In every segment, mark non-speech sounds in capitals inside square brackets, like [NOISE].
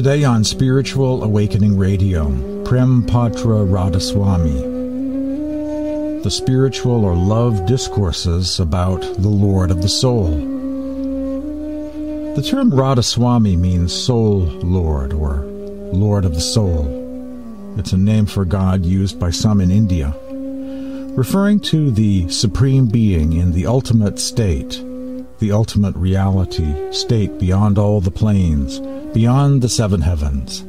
Today on Spiritual Awakening Radio, Prem Patra Radhaswami. The spiritual or love discourses about the Lord of the Soul. The term Radhaswami means Soul Lord or Lord of the Soul. It's a name for God used by some in India, referring to the Supreme Being in the ultimate state, the ultimate reality, state beyond all the planes beyond the seven heavens.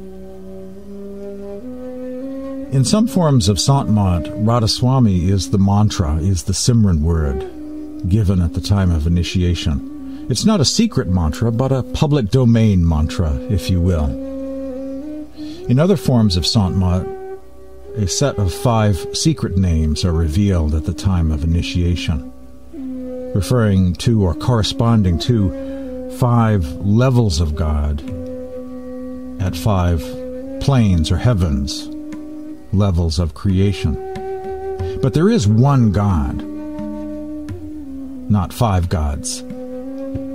In some forms of Sant Mat, Radhaswami is the mantra, is the Simran word given at the time of initiation. It's not a secret mantra, but a public domain mantra, if you will. In other forms of Sant Mat, a set of five secret names are revealed at the time of initiation, referring to or corresponding to five levels of God at five planes or heavens, levels of creation. But there is one God, not five gods.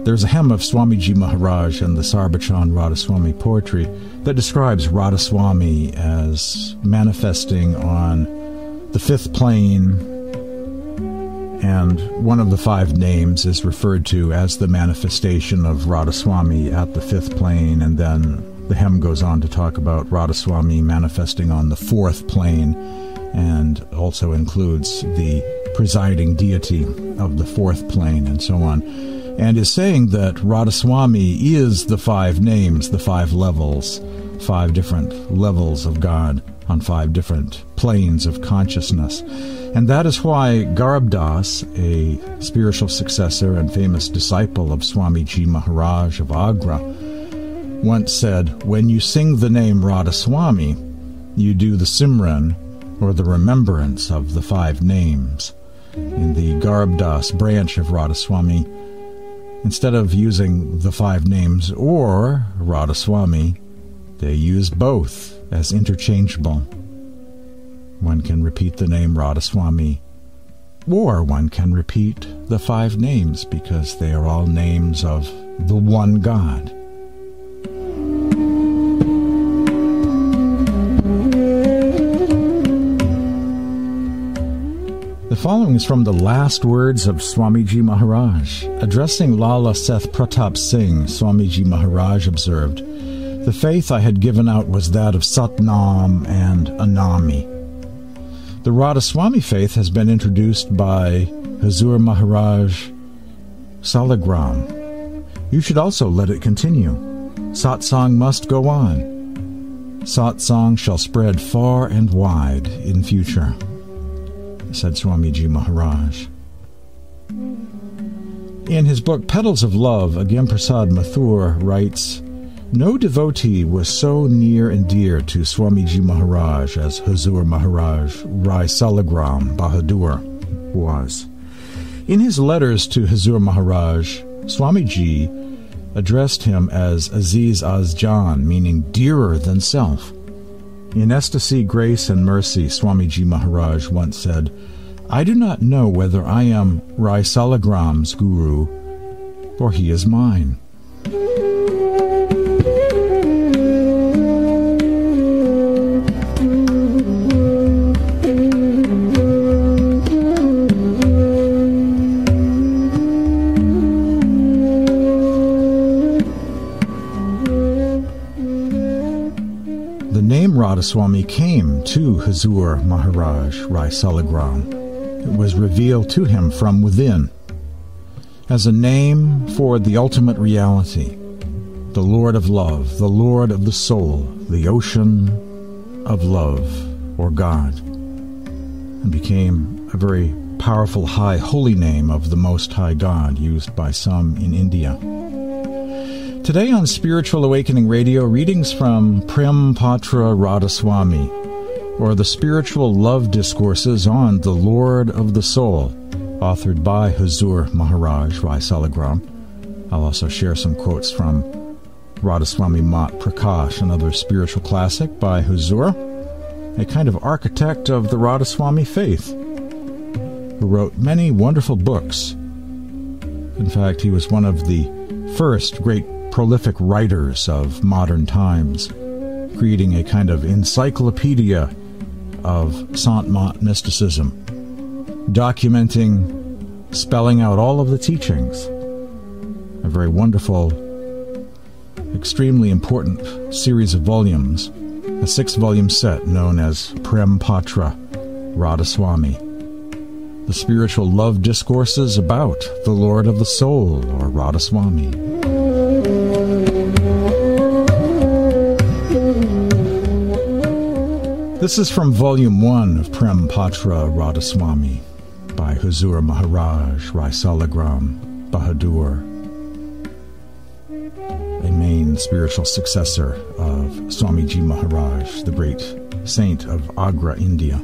There's a hymn of Swamiji Maharaj in the Sarbachan Radhaswami poetry that describes Radhaswami as manifesting on the fifth plane, and one of the five names is referred to as the manifestation of Radhaswami at the fifth plane, and then the hymn goes on to talk about Radhaswami manifesting on the fourth plane and also includes the presiding deity of the fourth plane and so on. And is saying that Radhaswami is the five names, the five levels, five different levels of God on five different planes of consciousness. And that is why Garib Das, a spiritual successor and famous disciple of Swami Swamiji Maharaj of Agra, once said, When you sing the name Radhaswami, you do the Simran, or the remembrance of the five names. In the Garib Das branch of Radhaswami, instead of using the five names or Radhaswami, they use both as interchangeable. One can repeat the name Radhaswami, or one can repeat the five names because they are all names of the one God. The following is from the last words of Swamiji Maharaj. Addressing Lala Seth Pratap Singh, Swamiji Maharaj observed, The faith I had given out was that of Satnam and Anami. The Radhaswami faith has been introduced by Huzur Maharaj Saligram. You should also let it continue. Satsang must go on. Satsang shall spread far and wide in future said Swamiji Maharaj. In his book Petals of Love, Agam Prasad Mathur writes, No devotee was so near and dear to Swamiji Maharaj as Huzur Maharaj Rai Saligram Bahadur was. In his letters to Huzur Maharaj, Swamiji addressed him as Aziz Az Jan, meaning dearer than self. In Ecstasy, Grace, and Mercy, Swamiji Maharaj once said, I do not know whether I am Rai Saligram's guru, or he is mine. Radhaswami came to Huzur Maharaj Rai Saligram. It was revealed to him from within as a name for the ultimate reality, the Lord of love, the Lord of the soul, the ocean of love, or God, and became a very powerful high holy name of the Most High God used by some in India. Today on Spiritual Awakening Radio, readings from Prem Patra Radhaswami, or the Spiritual Love Discourses on the Lord of the Soul, authored by Huzur Maharaj Rai Saligram. I'll also share some quotes from Radhaswami Mat Prakash, another spiritual classic by Huzur, a kind of architect of the Radhaswami faith, who wrote many wonderful books. In fact, he was one of the first great prolific writers of modern times, creating a kind of encyclopedia of Sant mysticism, documenting, spelling out all of the teachings. A very wonderful, extremely important series of volumes, a six volume set known as Prem Patra Radhaswami the spiritual love discourses about the Lord of the Soul, or Radhaswami. This is from Volume 1 of Prem Patra Radhaswami by Huzur Maharaj Rai Saligram Bahadur, a main spiritual successor of Swamiji Maharaj, the great saint of Agra, India.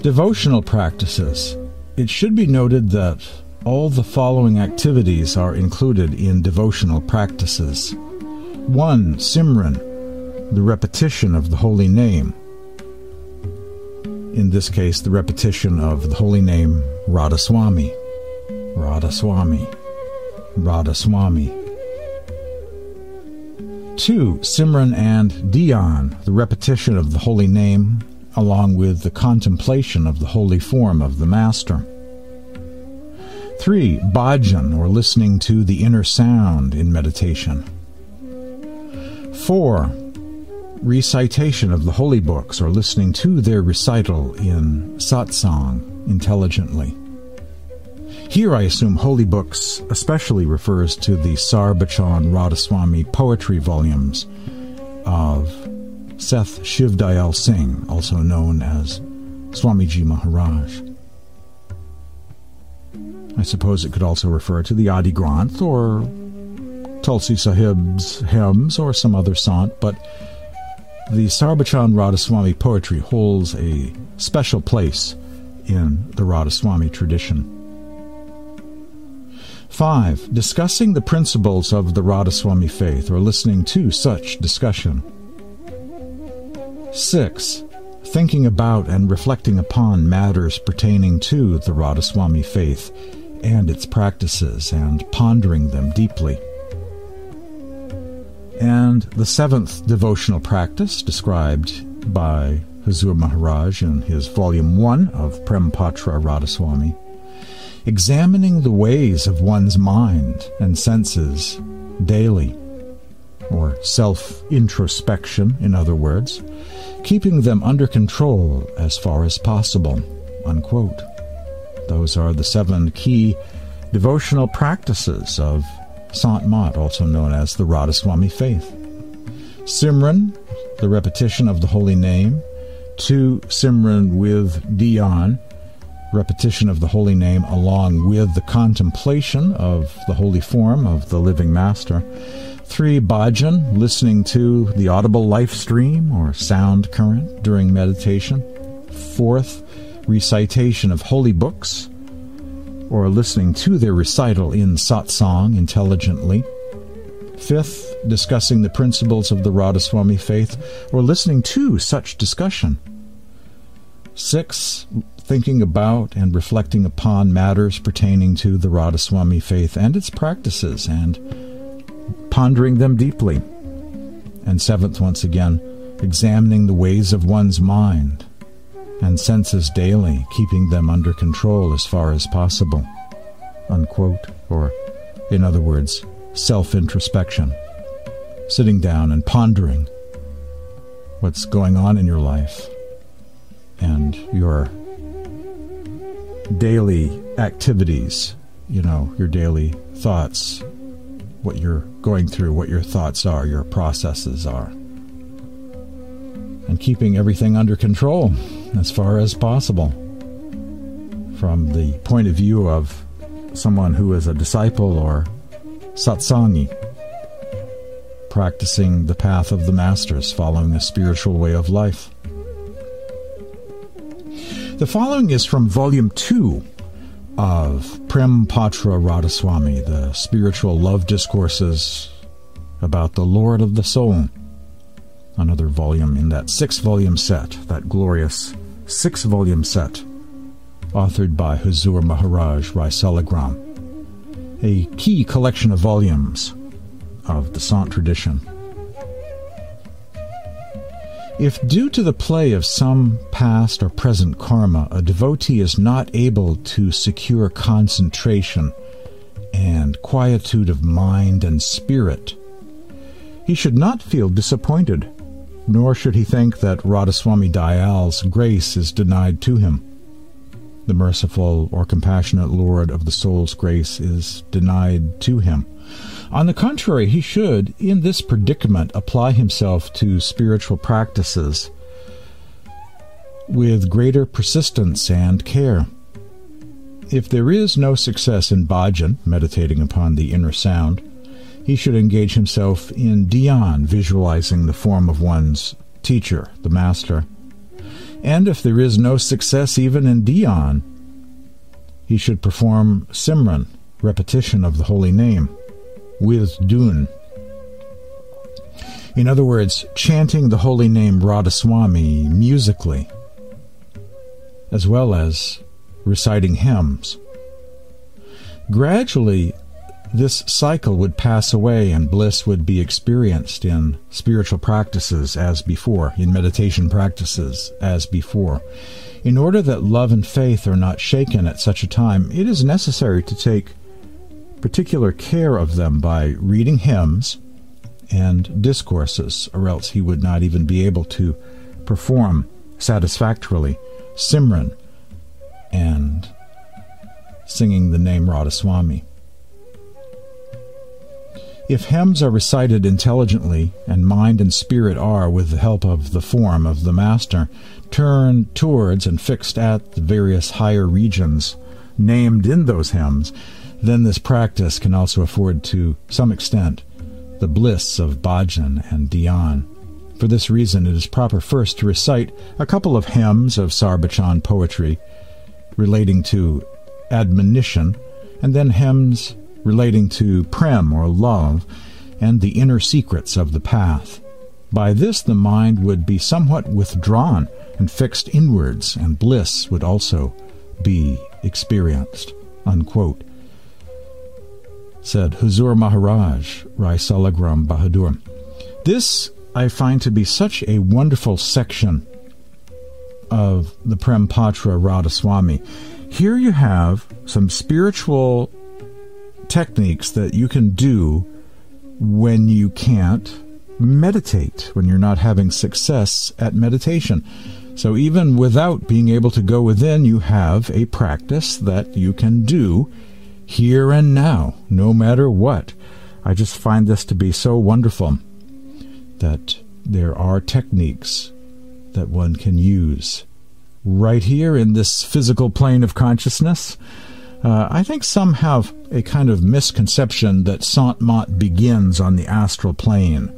Devotional practices. It should be noted that all the following activities are included in devotional practices. 1. Simran, the repetition of the holy name. In this case, the repetition of the holy name Radhaswami. Radhaswami. Radhaswami. 2. Simran and Dhyan, the repetition of the holy name along with the contemplation of the holy form of the Master. 3. Bhajan, or listening to the inner sound in meditation. 4. Recitation of the holy books, or listening to their recital in satsang intelligently. Here I assume holy books especially refers to the Sarbachan Radhaswami poetry volumes of Seth Shivdayal Singh, also known as Swamiji Maharaj. I suppose it could also refer to the Adi Granth or Tulsi Sahib's hymns or some other sant, but the Sarbachan Radhaswami poetry holds a special place in the Radhaswami tradition. 5. Discussing the principles of the Radhaswami faith or listening to such discussion. 6. Thinking about and reflecting upon matters pertaining to the Radhaswami faith and its practices and pondering them deeply. And the seventh devotional practice described by Huzur Maharaj in his volume 1 of Prem Patra Radhaswami, examining the ways of one's mind and senses daily, or self introspection, in other words, keeping them under control as far as possible. Unquote. Those are the seven key devotional practices of Sant Mat, also known as the Radhaswami faith. Simran, the repetition of the holy name. Two, Simran with Dhyan, repetition of the holy name along with the contemplation of the holy form of the living master. Three, bhajan, listening to the audible life stream or sound current during meditation. Fourth, recitation of holy books or listening to their recital in satsang intelligently. Fifth, discussing the principles of the Radhaswami faith or listening to such discussion. Six, thinking about and reflecting upon matters pertaining to the Radhaswami faith and its practices and pondering them deeply. And seventh, once again, examining the ways of one's mind and senses daily, keeping them under control as far as possible. Unquote. Or, in other words, self introspection. Sitting down and pondering what's going on in your life and your daily activities, you know, your daily thoughts, what you're going through, what your thoughts are, your processes are. And keeping everything under control as far as possible. From the point of view of someone who is a disciple or satsangi, practicing the path of the masters, following a spiritual way of life. The following is from Volume 2 of Prem Patra Radhaswami, the spiritual love discourses about the Lord of the Soul. Another volume in that six volume set, that glorious six volume set, authored by Huzur Maharaj Rai Raisalagram. a key collection of volumes of the Sant tradition. If due to the play of some past or present karma, a devotee is not able to secure concentration and quietude of mind and spirit, he should not feel disappointed, nor should he think that Radhaswami Dayal's grace is denied to him. The merciful or compassionate Lord of the soul's grace is denied to him. On the contrary, he should, in this predicament, apply himself to spiritual practices with greater persistence and care. If there is no success in bhajan, meditating upon the inner sound, he should engage himself in dhyan, visualizing the form of one's teacher, the master. And if there is no success even in dhyan, he should perform simran, repetition of the holy name with Dhun. In other words, chanting the holy name Radhaswami musically, as well as reciting hymns. Gradually, this cycle would pass away and bliss would be experienced in spiritual practices as before, in meditation practices as before. In order that love and faith are not shaken at such a time, it is necessary to take particular care of them by reading hymns and discourses, or else he would not even be able to perform satisfactorily Simran and singing the name Radhaswami. If hymns are recited intelligently, and mind and spirit are, with the help of the form of the Master, turned towards and fixed at the various higher regions named in those hymns, then this practice can also afford to some extent the bliss of bhajan and dhyan. For this reason, it is proper first to recite a couple of hymns of Sarbachan poetry relating to admonition, and then hymns relating to prem or love and the inner secrets of the path. By this, the mind would be somewhat withdrawn and fixed inwards, and bliss would also be experienced. Unquote said Huzur Maharaj, Rai Saligram Bahadur. This I find to be such a wonderful section of the Prem Patra Radhaswami. Here you have some spiritual techniques that you can do when you can't meditate, when you're not having success at meditation. So even without being able to go within, you have a practice that you can do here and now, no matter what. I just find this to be so wonderful that there are techniques that one can use right here in this physical plane of consciousness. Uh, I think some have a kind of misconception that Sant Mat begins on the astral plane,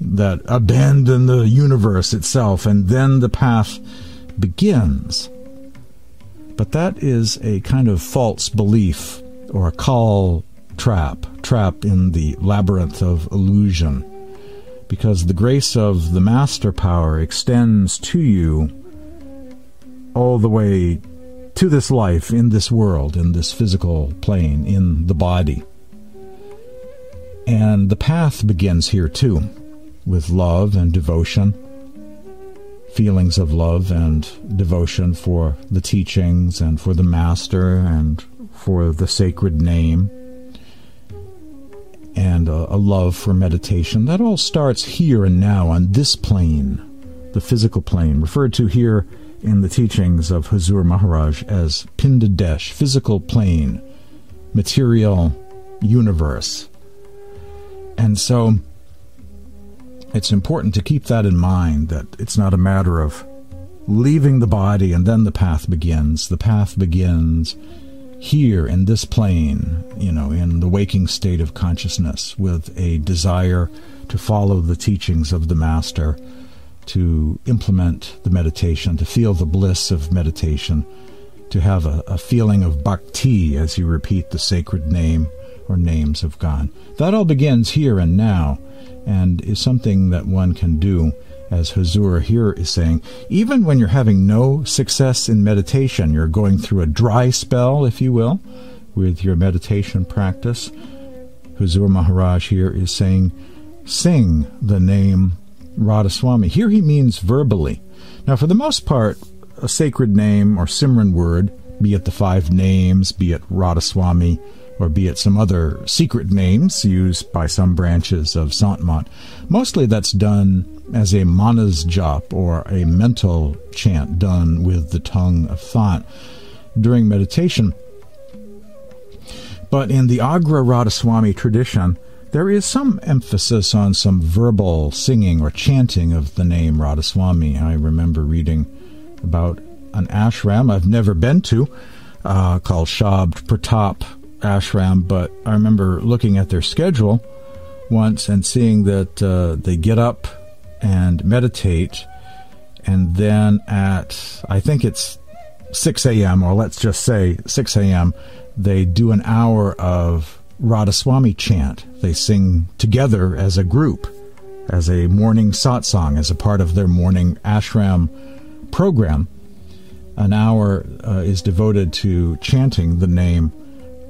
that abandon the universe itself and then the path begins. But that is a kind of false belief or a Kal trap, trap in the labyrinth of illusion. Because the grace of the master power extends to you all the way to this life, in this world, in this physical plane, in the body. And the path begins here too, with love and devotion, feelings of love and devotion for the teachings and for the master and for the sacred name and a, a, love for meditation. That all starts here and now on this plane, the physical plane, referred to here in the teachings of Huzur Maharaj as Pindadesh, physical plane, material universe. And so it's important to keep that in mind that it's not a matter of leaving the body and then the path begins. The path begins here in this plane, you know, in the waking state of consciousness, with a desire to follow the teachings of the Master, to implement the meditation, to feel the bliss of meditation, to have a, a feeling of bhakti as you repeat the sacred name or names of God. That all begins here and now and is something that one can do as Huzur here is saying, even when you're having no success in meditation, you're going through a dry spell, if you will, with your meditation practice. Huzur Maharaj here is saying, sing the name Radhaswami. Here he means verbally. Now, for the most part, a sacred name or Simran word, be it the five names, be it Radhaswami, or be it some other secret names used by some branches of Sant mostly that's done as a manas jap or a mental chant done with the tongue of thought during meditation. But in the Agra Radhaswami tradition, there is some emphasis on some verbal singing or chanting of the name Radhaswami. I remember reading about an ashram I've never been to uh, called Shabd Pratap Ashram, but I remember looking at their schedule once and seeing that uh, they get up and meditate, and then at, I think it's 6 a.m., or let's just say 6 a.m., they do an hour of Radhaswami chant. They sing together as a group, as a morning satsang, as a part of their morning ashram program. An hour uh, is devoted to chanting the name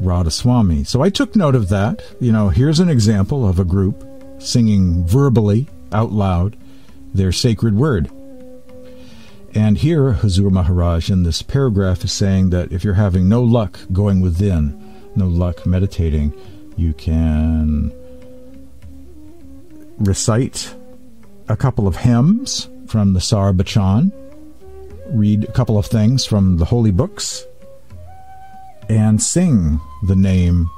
Radhaswami. So I took note of that. You know, here's an example of a group singing verbally out loud their sacred word. And here, Huzur Maharaj in this paragraph is saying that if you're having no luck going within, no luck meditating, you can recite a couple of hymns from the Sarabachan, read a couple of things from the holy books, and sing the name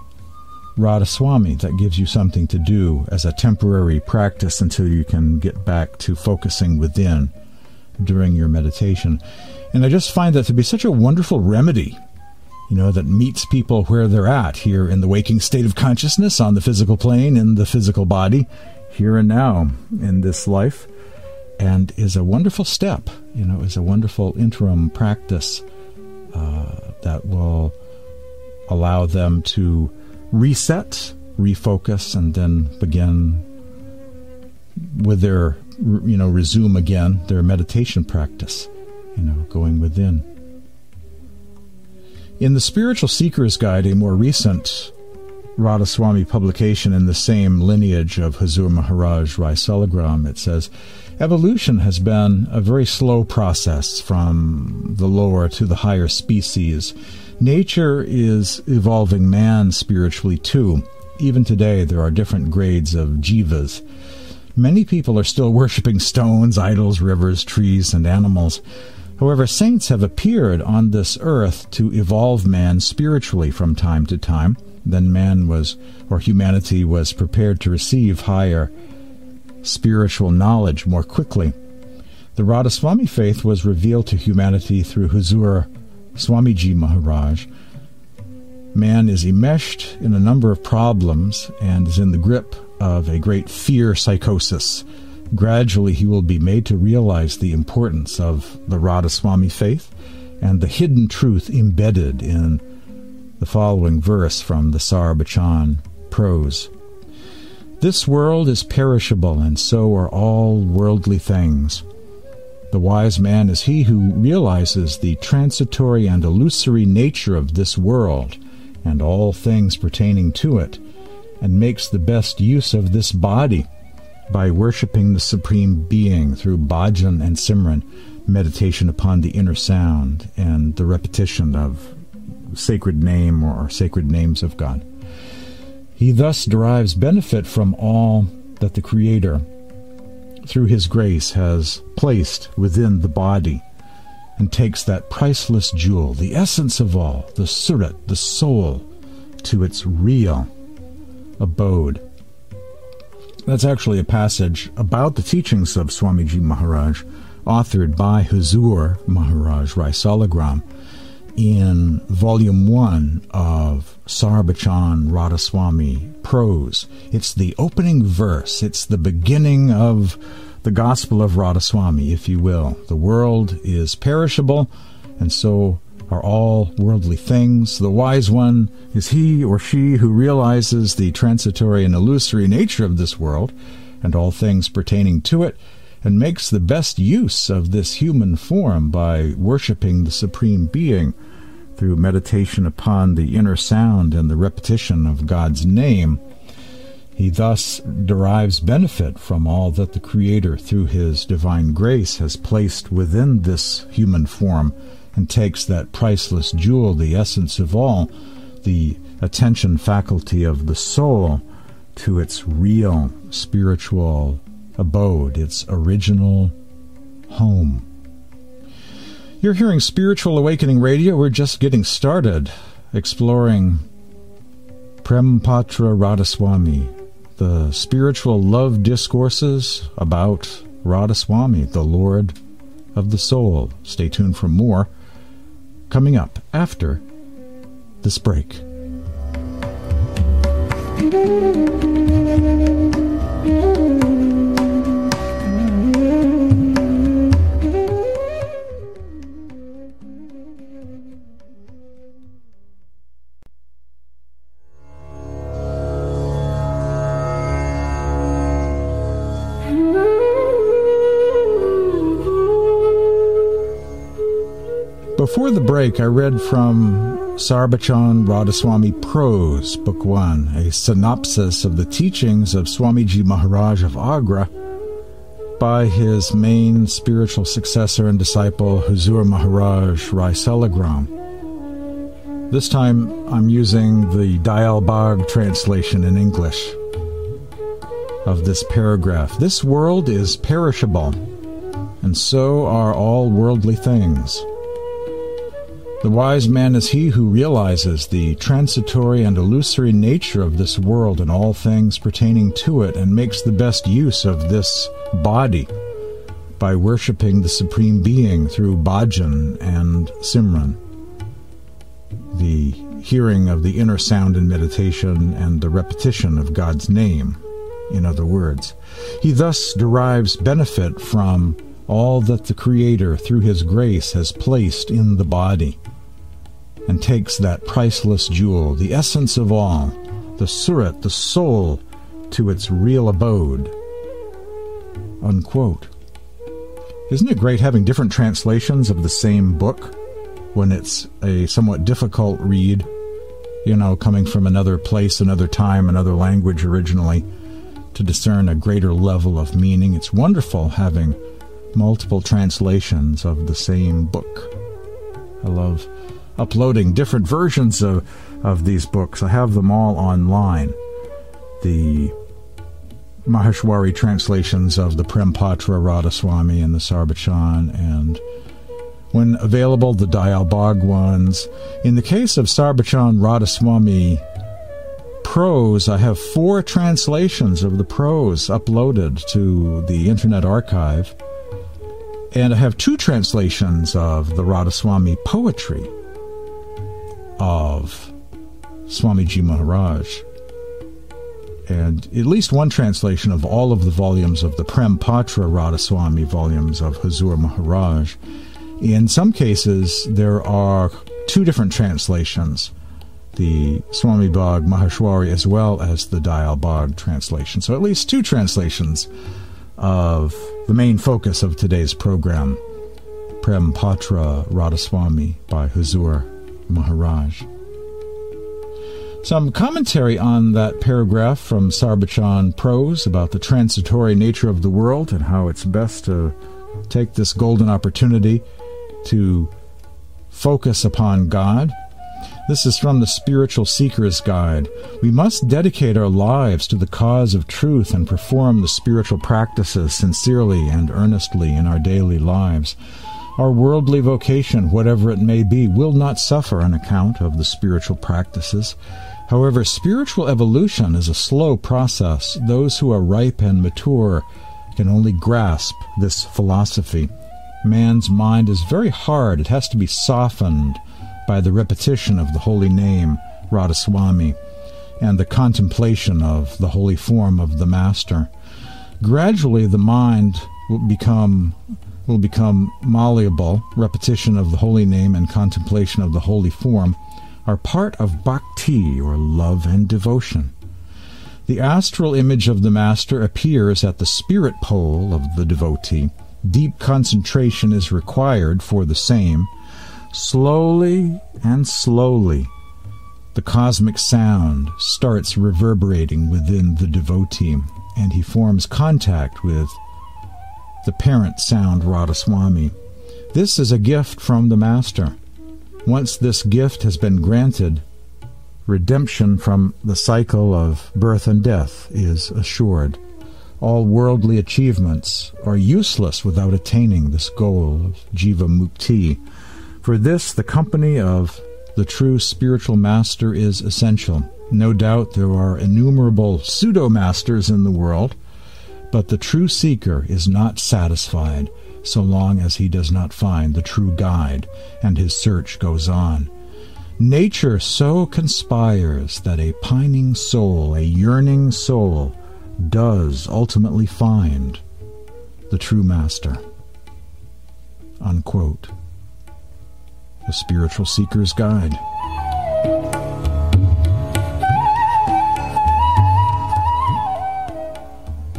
Radhaswami. That gives you something to do as a temporary practice until you can get back to focusing within during your meditation. And I just find that to be such a wonderful remedy you know, that meets people where they're at here in the waking state of consciousness on the physical plane, in the physical body, here and now in this life, and is a wonderful step, you know, is a wonderful interim practice uh, that will allow them to reset, refocus, and then begin with their, you know, resume again their meditation practice, you know, going within. In the Spiritual Seeker's Guide, a more recent Radhaswami publication in the same lineage of Huzur Maharaj Rai Saligram, it says, Evolution has been a very slow process from the lower to the higher species. Nature is evolving man spiritually too. Even today, there are different grades of jivas. Many people are still [LAUGHS] worshipping stones, idols, rivers, trees, and animals. However, saints have appeared on this earth to evolve man spiritually from time to time. Then man was, or humanity was prepared to receive higher spiritual knowledge more quickly. The Radhaswami faith was revealed to humanity through Huzur Swamiji Maharaj. Man is enmeshed in a number of problems and is in the grip of a great fear psychosis Gradually, he will be made to realize the importance of the Radhaswami faith and the hidden truth embedded in the following verse from the Sarabachan prose. This world is perishable, and so are all worldly things. The wise man is he who realizes the transitory and illusory nature of this world and all things pertaining to it, and makes the best use of this body by worshiping the Supreme Being through bhajan and simran, meditation upon the inner sound, and the repetition of sacred name or sacred names of God. He thus derives benefit from all that the Creator, through His grace, has placed within the body, and takes that priceless jewel, the essence of all, the surat, the soul, to its real abode that's actually a passage about the teachings of Swamiji Maharaj, authored by Huzur Maharaj Rai Saligram in volume one of Sarabachan Radhaswami prose. It's the opening verse, it's the beginning of the Gospel of Radhaswami, if you will. The world is perishable, and so are all worldly things. The wise one is he or she who realizes the transitory and illusory nature of this world and all things pertaining to it, and makes the best use of this human form by worshiping the Supreme Being through meditation upon the inner sound and the repetition of God's name, he thus derives benefit from all that the Creator, through His divine grace, has placed within this human form and takes that priceless jewel, the essence of all, the attention faculty of the soul, to its real spiritual abode, its original home. You're hearing Spiritual Awakening Radio. We're just getting started exploring Prem Patra Radhaswami, the spiritual love discourses about Radhaswami, the Lord of the soul. Stay tuned for more coming up after this break. Before the break, I read from Sarbachan Radhaswami Prose, Book 1, a synopsis of the teachings of Swamiji Maharaj of Agra by his main spiritual successor and disciple, Huzur Maharaj Rai Saligram. This time I'm using the Dayal Bagh translation in English of this paragraph. This world is perishable, and so are all worldly things. The wise man is he who realizes the transitory and illusory nature of this world and all things pertaining to it and makes the best use of this body by worshiping the Supreme Being through bhajan and simran. The hearing of the inner sound in meditation and the repetition of God's name, in other words. He thus derives benefit from all that the Creator, through His grace, has placed in the body and takes that priceless jewel, the essence of all, the surat, the soul, to its real abode. Unquote. Isn't it great having different translations of the same book when it's a somewhat difficult read? You know, coming from another place, another time, another language originally, to discern a greater level of meaning. It's wonderful having multiple translations of the same book. I love uploading different versions of, of these books. I have them all online. The Maheshwari translations of the Prem Patra Radhaswami and the Sarbachan, and when available, the Dayal Bagh ones. In the case of Sarbachan Radhaswami prose, I have four translations of the prose uploaded to the Internet Archive, and I have two translations of the Radhaswami poetry of Swamiji Maharaj. And at least one translation of all of the volumes of the Prem Patra Radhaswami volumes of Huzur Maharaj. In some cases, there are two different translations the Swami Bagh Maheshwari as well as the Dayal Bagh translation. So at least two translations of the main focus of today's program, Prem Patra Radhaswami by Huzur Maharaj. Some commentary on that paragraph from Sarbachan Prose about the transitory nature of the world and how it's best to take this golden opportunity to focus upon God. This is from the Spiritual Seeker's Guide. We must dedicate our lives to the cause of truth and perform the spiritual practices sincerely and earnestly in our daily lives. Our worldly vocation, whatever it may be, will not suffer on account of the spiritual practices. However, spiritual evolution is a slow process. Those who are ripe and mature can only grasp this philosophy. Man's mind is very hard. It has to be softened by the repetition of the holy name, Radhaswami, and the contemplation of the holy form of the Master. Gradually, the mind will become will become malleable, repetition of the holy name and contemplation of the holy form are part of bhakti, or love and devotion. The astral image of the Master appears at the spirit pole of the devotee. Deep concentration is required for the same. Slowly and slowly, the cosmic sound starts reverberating within the devotee, and he forms contact with the parent sound Radhaswami. This is a gift from the Master. Once this gift has been granted, redemption from the cycle of birth and death is assured. All worldly achievements are useless without attaining this goal of jiva mukti. For this, the company of the true spiritual master is essential. No doubt there are innumerable pseudo masters in the world, but the true seeker is not satisfied so long as he does not find the true guide, and his search goes on. Nature so conspires that a pining soul, a yearning soul, does ultimately find the true master. Unquote. The Spiritual Seeker's Guide.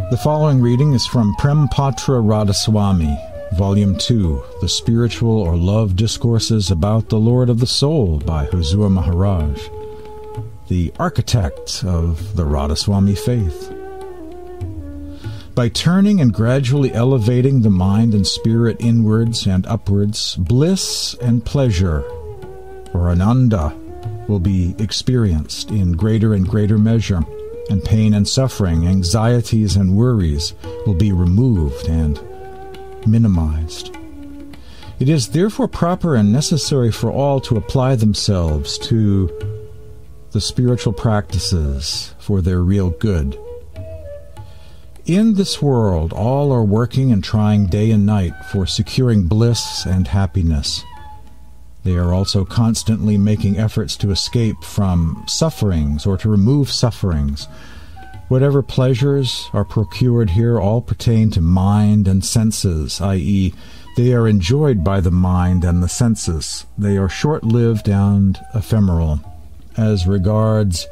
The following reading is from Prem Patra Radhaswami, Volume 2 The Spiritual or Love Discourses About the Lord of the Soul by Huzur Maharaj, the architect of the Radhaswami faith. By turning and gradually elevating the mind and spirit inwards and upwards, bliss and pleasure, or ananda, will be experienced in greater and greater measure, and pain and suffering, anxieties and worries will be removed and minimized. It is therefore proper and necessary for all to apply themselves to the spiritual practices for their real good. In this world, all are working and trying day and night for securing bliss and happiness. They are also constantly making efforts to escape from sufferings or to remove sufferings Whatever pleasures are procured here all pertain to mind and senses, i.e., they are enjoyed by the mind and the senses. They are short lived and ephemeral. As regards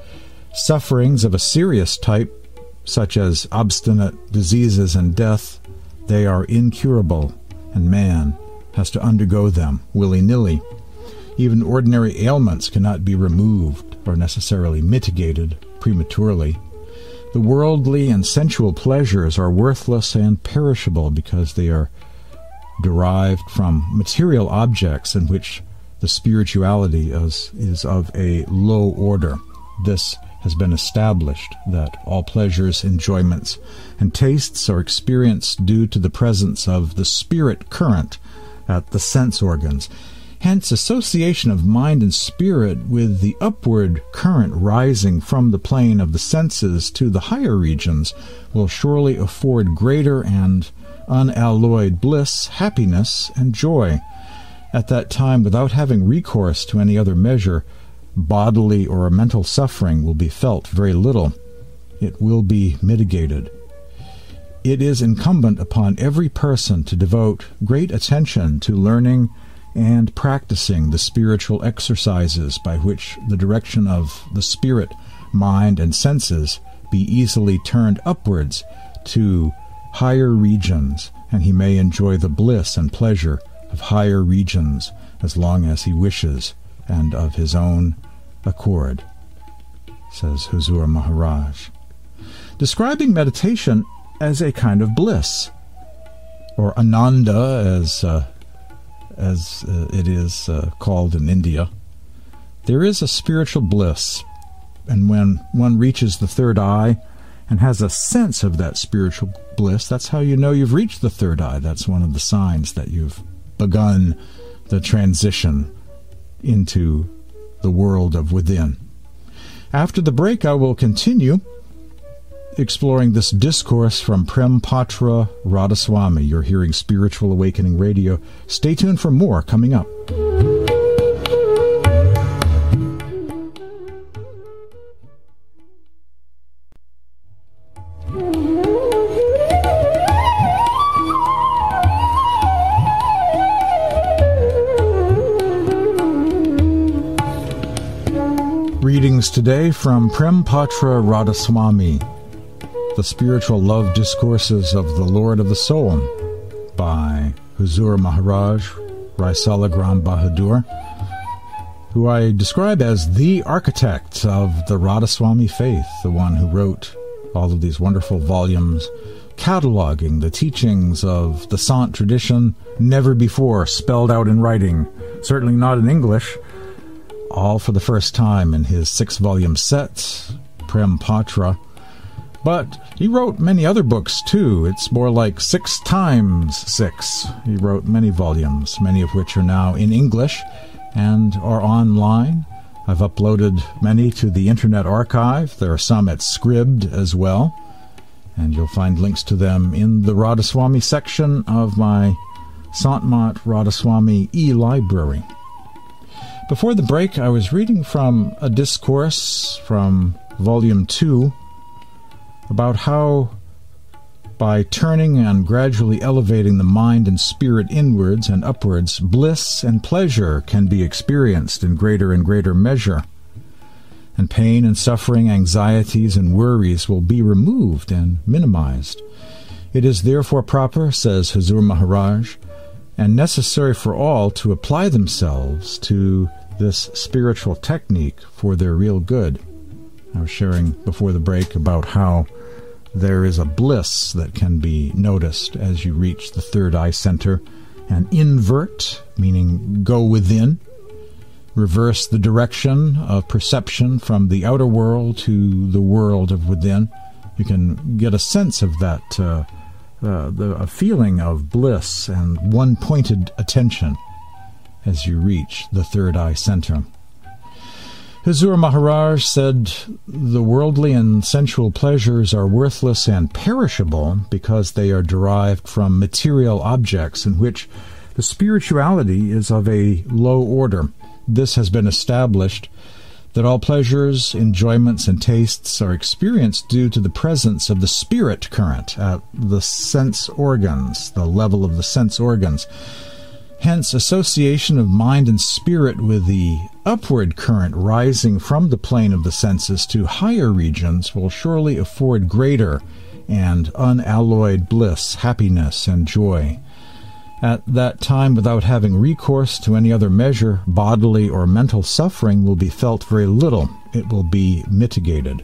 sufferings of a serious type, such as obstinate diseases and death, they are incurable, and man has to undergo them willy nilly. Even ordinary ailments cannot be removed or necessarily mitigated prematurely. The worldly and sensual pleasures are worthless and perishable because they are derived from material objects in which the spirituality is, is of a low order. This has been established that all pleasures, enjoyments, and tastes are experienced due to the presence of the spirit current at the sense organs Hence, association of mind and spirit with the upward current rising from the plane of the senses to the higher regions will surely afford greater and unalloyed bliss, happiness, and joy. At that time, without having recourse to any other measure, bodily or mental suffering will be felt very little. It will be mitigated. It is incumbent upon every person to devote great attention to learning and practicing the spiritual exercises by which the direction of the spirit, mind, and senses be easily turned upwards to higher regions, and he may enjoy the bliss and pleasure of higher regions as long as he wishes and of his own accord, says Huzur Maharaj. Describing meditation as a kind of bliss, or ananda as uh, as uh, it is uh, called in India, there is a spiritual bliss. And when one reaches the third eye and has a sense of that spiritual bliss, that's how you know you've reached the third eye. That's one of the signs that you've begun the transition into the world of within. After the break, I will continue exploring this discourse from Prem Patra Radhaswami. You're hearing Spiritual Awakening Radio. Stay tuned for more coming up. Today from Prem Patra Radhaswami. The Spiritual Love Discourses of the Lord of the Soul by Huzur Maharaj, Rai Saligram Bahadur, who I describe as the architect of the Radhaswami faith, the one who wrote all of these wonderful volumes cataloging the teachings of the Sant tradition never before spelled out in writing, certainly not in English, all for the first time in his six volume set, Prem Patra. But he wrote many other books too. It's more like six times six. He wrote many volumes, many of which are now in English and are online. I've uploaded many to the Internet Archive. There are some at Scribd as well. And you'll find links to them in the Radhaswami section of my Santmat Radhaswami e library. Before the break, I was reading from a discourse from Volume 2 about how by turning and gradually elevating the mind and spirit inwards and upwards, bliss and pleasure can be experienced in greater and greater measure. And pain and suffering, anxieties and worries will be removed and minimized. It is therefore proper, says Huzur Maharaj, and necessary for all to apply themselves to this spiritual technique for their real good. I was sharing before the break about how there is a bliss that can be noticed as you reach the third eye center and invert, meaning go within, reverse the direction of perception from the outer world to the world of within. You can get a sense of that, uh, uh, the, a feeling of bliss and one pointed attention as you reach the third eye center. Huzur Maharaj said, The worldly and sensual pleasures are worthless and perishable because they are derived from material objects in which the spirituality is of a low order. This has been established that all pleasures, enjoyments, and tastes are experienced due to the presence of the spirit current at the sense organs, the level of the sense organs. Hence, association of mind and spirit with the upward current rising from the plane of the senses to higher regions will surely afford greater and unalloyed bliss, happiness, and joy. At that time, without having recourse to any other measure, bodily or mental suffering will be felt very little. It will be mitigated.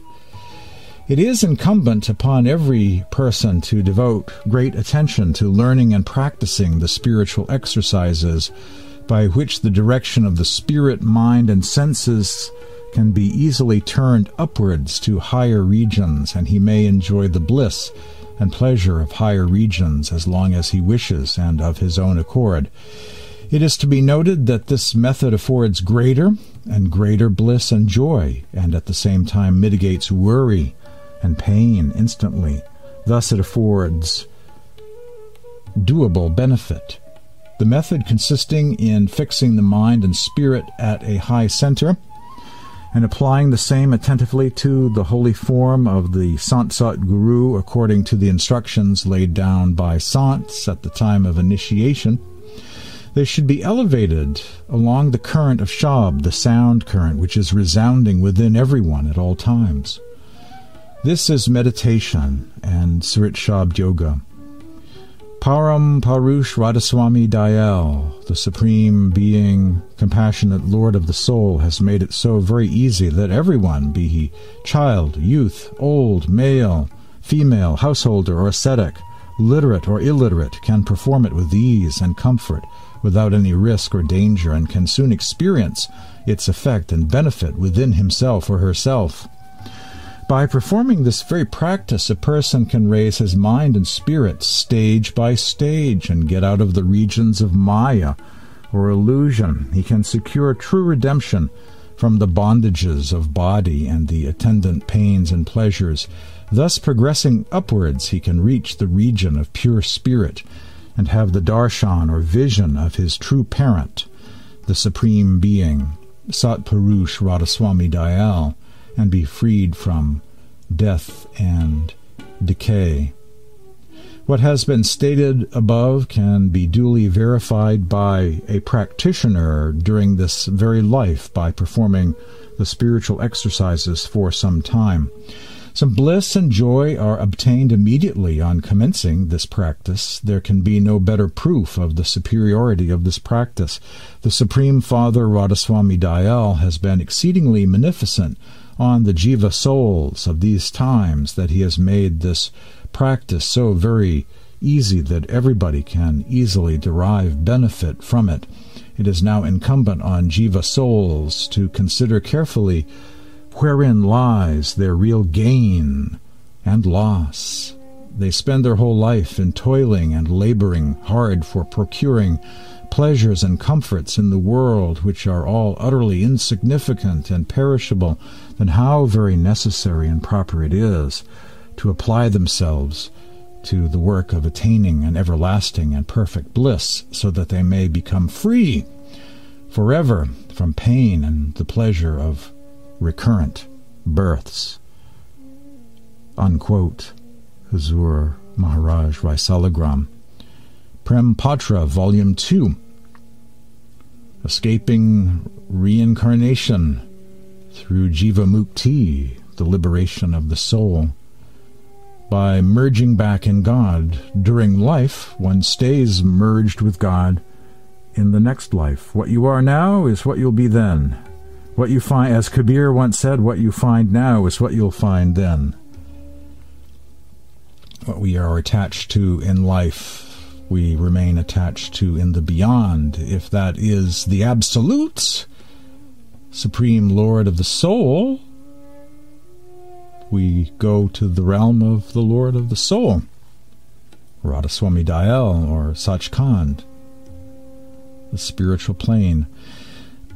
It is incumbent upon every person to devote great attention to learning and practicing the spiritual exercises by which the direction of the spirit, mind, and senses can be easily turned upwards to higher regions, and he may enjoy the bliss and pleasure of higher regions as long as he wishes and of his own accord. It is to be noted that this method affords greater and greater bliss and joy, and at the same time mitigates worry and pain instantly. Thus, it affords doable benefit. The method consisting in fixing the mind and spirit at a high center and applying the same attentively to the holy form of the Sant Sat Guru according to the instructions laid down by Sants at the time of initiation. They should be elevated along the current of Shabd, the sound current, which is resounding within everyone at all times. This is meditation and Surat Shabd Yoga. Param Purush Radhaswami Dayal, the Supreme Being, compassionate Lord of the soul, has made it so very easy that everyone, be he child, youth, old, male, female, householder, or ascetic, literate or illiterate, can perform it with ease and comfort, without any risk or danger, and can soon experience its effect and benefit within himself or herself. By performing this very practice, a person can raise his mind and spirit stage by stage and get out of the regions of Maya or illusion. He can secure true redemption from the bondages of body and the attendant pains and pleasures. Thus, progressing upwards, he can reach the region of pure spirit and have the darshan or vision of his true parent, the Supreme Being, Satpurush Radhaswami Dayal and be freed from death and decay. What has been stated above can be duly verified by a practitioner during this very life by performing the spiritual exercises for some time. Some bliss and joy are obtained immediately on commencing this practice. There can be no better proof of the superiority of this practice. The Supreme Father Radhaswami Dayal has been exceedingly beneficent on the jiva souls of these times that he has made this practice so very easy that everybody can easily derive benefit from it. It is now incumbent on jiva souls to consider carefully wherein lies their real gain and loss. They spend their whole life in toiling and laboring hard for procuring pleasures and comforts in the world which are all utterly insignificant and perishable, then how very necessary and proper it is to apply themselves to the work of attaining an everlasting and perfect bliss, so that they may become free forever from pain and the pleasure of recurrent births. Unquote. Huzur Maharaj Rai Saligram. Prem Patra, Volume 2. Escaping Reincarnation through Jiva Mukti, the liberation of the soul. By merging back in God during life, one stays merged with God in the next life. What you are now is what you'll be then. What you find, as Kabir once said, what you find now is what you'll find then. What we are attached to in life, we remain attached to in the beyond. If that is the absolute, supreme Lord of the soul, we go to the realm of the Lord of the soul, Radhaswami Dayal or Sachkhand, the spiritual plane.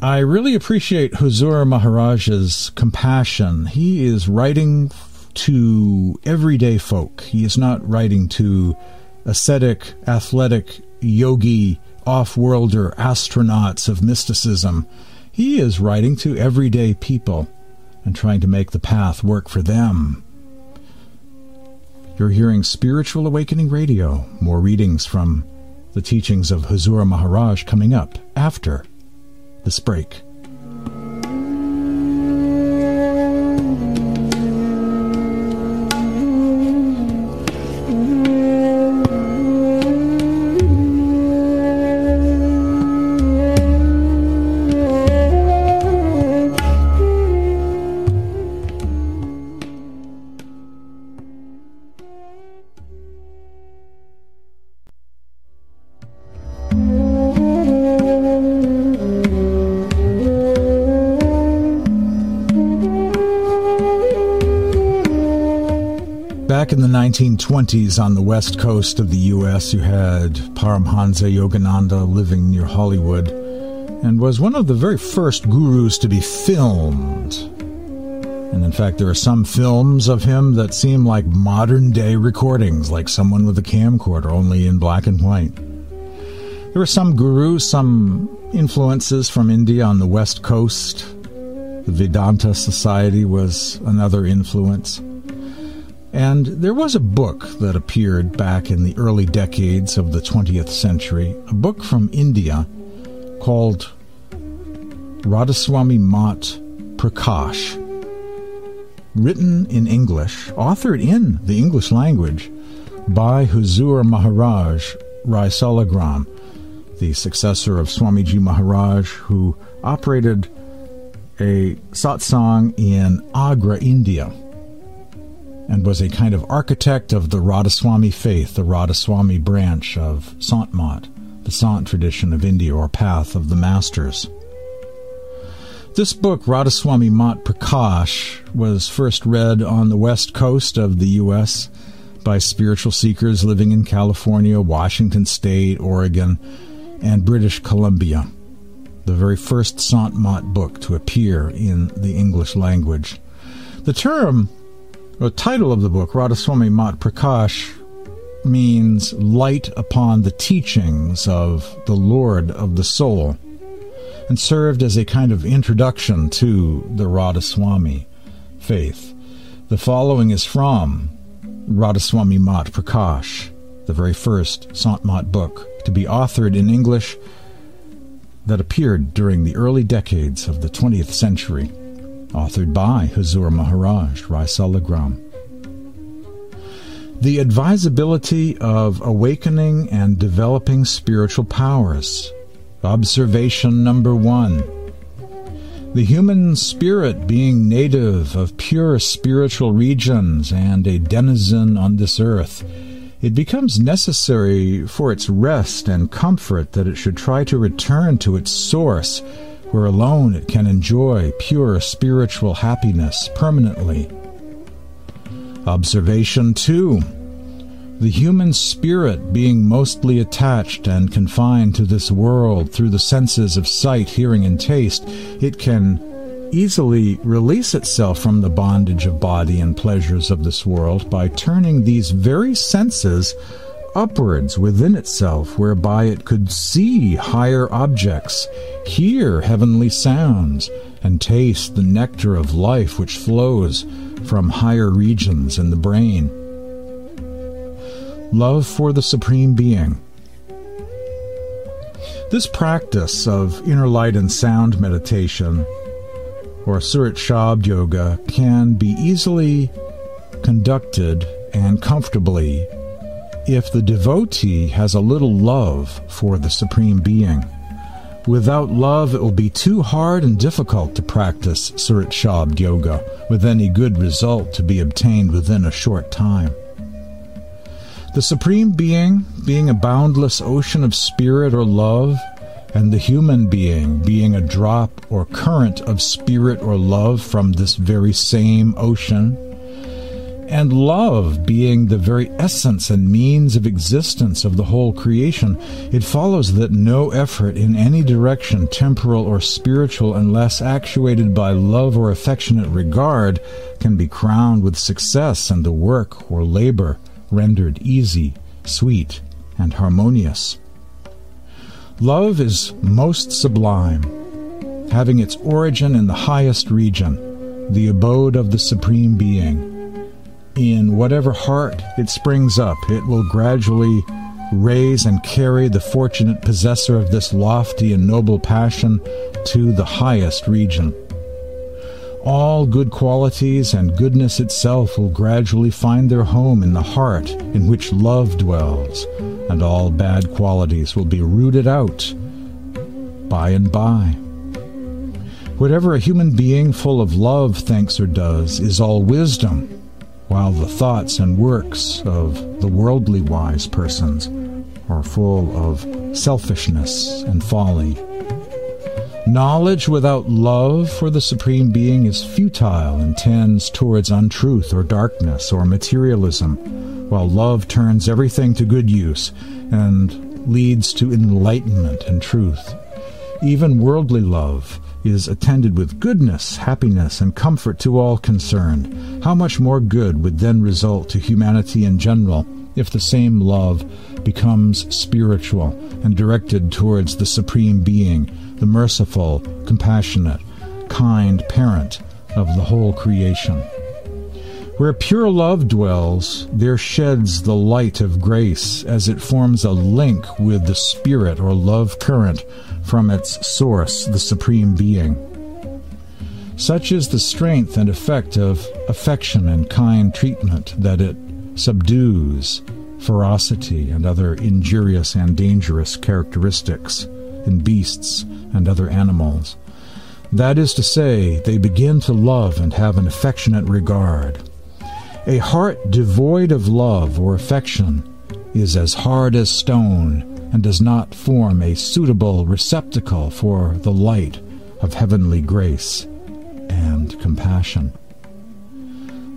I really appreciate Huzur Maharaj's compassion. He is writing to everyday folk. He is not writing to ascetic, athletic, yogi, off-worlder astronauts of mysticism. He is writing to everyday people and trying to make the path work for them. You're hearing Spiritual Awakening Radio. More readings from the teachings of Huzur Maharaj coming up after this break. 1920s on the west coast of the U.S., you had Paramhansa Yogananda living near Hollywood and was one of the very first gurus to be filmed. And in fact, there are some films of him that seem like modern day recordings, like someone with a camcorder, only in black and white. There were some gurus, some influences from India on the west coast. The Vedanta Society was another influence. And there was a book that appeared back in the early decades of the 20th century, a book from India called Radhaswami Mat Prakash, written in English, authored in the English language by Huzur Maharaj Rai Saligram, the successor of Swamiji Maharaj, who operated a satsang in Agra, India and was a kind of architect of the Radhaswami faith, the Radhaswami branch of Sant Mat, the Sant tradition of India or path of the masters. This book, Radhaswami Mat Prakash, was first read on the west coast of the U.S. by spiritual seekers living in California, Washington State, Oregon, and British Columbia. The very first Sant Mat book to appear in the English language. The term the title of the book, Radhaswami Mat Prakash, means light upon the teachings of the Lord of the soul, and served as a kind of introduction to the Radhaswami faith. The following is from Radhaswami Mat Prakash, the very first Sant Mat book to be authored in English that appeared during the early decades of the 20th century authored by Huzur Maharaj Rai Saligram. The advisability of awakening and developing spiritual powers. Observation number one. The human spirit being native of pure spiritual regions and a denizen on this earth, it becomes necessary for its rest and comfort that it should try to return to its source, where alone it can enjoy pure spiritual happiness permanently. Observation 2. The human spirit being mostly attached and confined to this world through the senses of sight, hearing, and taste, it can easily release itself from the bondage of body and pleasures of this world by turning these very senses upwards within itself, whereby it could see higher objects, hear heavenly sounds, and taste the nectar of life which flows from higher regions in the brain. Love for the Supreme Being. This practice of inner light and sound meditation, or Surat Shabd Yoga, can be easily conducted and comfortably if the devotee has a little love for the Supreme Being. Without love, it will be too hard and difficult to practice Surat Shabd Yoga with any good result to be obtained within a short time. The Supreme Being, being a boundless ocean of spirit or love, and the human being being a drop or current of spirit or love from this very same ocean, and love being the very essence and means of existence of the whole creation, it follows that no effort in any direction, temporal or spiritual, unless actuated by love or affectionate regard, can be crowned with success and the work or labor rendered easy, sweet, and harmonious. Love is most sublime, having its origin in the highest region, the abode of the Supreme Being in whatever heart it springs up, it will gradually raise and carry the fortunate possessor of this lofty and noble passion to the highest region. All good qualities and goodness itself will gradually find their home in the heart in which love dwells, and all bad qualities will be rooted out by and by. Whatever a human being full of love thinks or does is all wisdom while the thoughts and works of the worldly wise persons are full of selfishness and folly. Knowledge without love for the Supreme Being is futile and tends towards untruth or darkness or materialism, while love turns everything to good use and leads to enlightenment and truth. Even worldly love is attended with goodness, happiness, and comfort to all concerned, how much more good would then result to humanity in general if the same love becomes spiritual and directed towards the Supreme Being, the merciful, compassionate, kind parent of the whole creation. Where pure love dwells, there sheds the light of grace as it forms a link with the spirit or love current from its source, the Supreme Being. Such is the strength and effect of affection and kind treatment that it subdues ferocity and other injurious and dangerous characteristics in beasts and other animals. That is to say, they begin to love and have an affectionate regard. A heart devoid of love or affection is as hard as stone and does not form a suitable receptacle for the light of heavenly grace and compassion.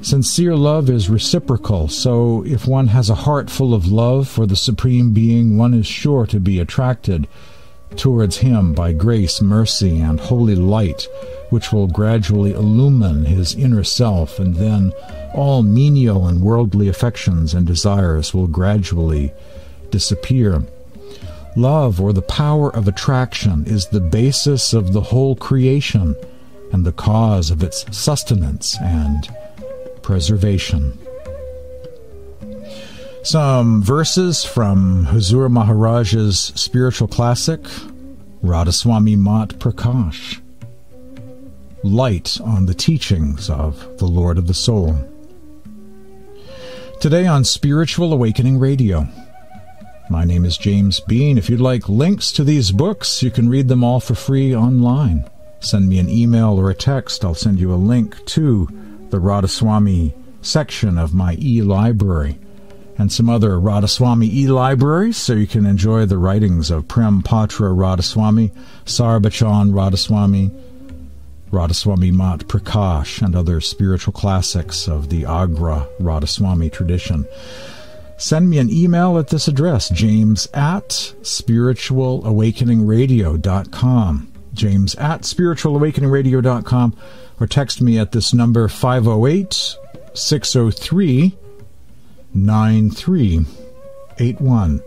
Sincere love is reciprocal, so if one has a heart full of love for the Supreme Being, one is sure to be attracted towards Him by grace, mercy, and holy light, which will gradually illumine his inner self, and then all menial and worldly affections and desires will gradually disappear. Love, or the power of attraction, is the basis of the whole creation and the cause of its sustenance and preservation. Some verses from Huzur Maharaj's spiritual classic, Radhaswami Mat Prakash. Light on the teachings of the Lord of the Soul. Today on Spiritual Awakening Radio. My name is James Bean. If you'd like links to these books, you can read them all for free online. Send me an email or a text. I'll send you a link to the Radhaswami section of my e library and some other Radhaswami e libraries so you can enjoy the writings of Prem Patra Radhaswami, Sarbachan Radhaswami, Radhaswami Mat Prakash, and other spiritual classics of the Agra Radhaswami tradition. Send me an email at this address, james at spiritualawakeningradio.com. James at spiritualawakeningradio.com, or text me at this number 508 603 9381.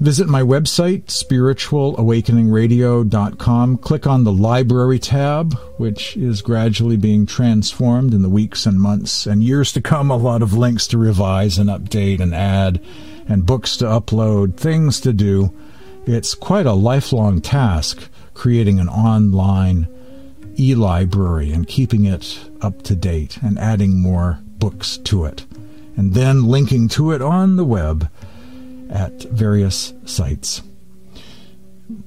Visit my website, spiritualawakeningradio.com. Click on the library tab, which is gradually being transformed in the weeks and months and years to come. A lot of links to revise and update and add, and books to upload, things to do. It's quite a lifelong task creating an online e library and keeping it up to date and adding more books to it, and then linking to it on the web at various sites.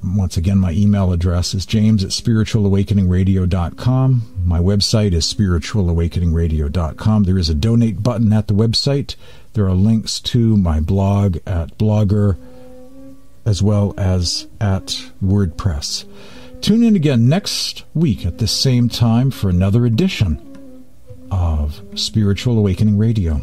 Once again, my email address is james at spiritualawakeningradio.com. My website is spiritualawakeningradio.com. There is a donate button at the website. There are links to my blog at Blogger as well as at WordPress. Tune in again next week at the same time for another edition of Spiritual Awakening Radio.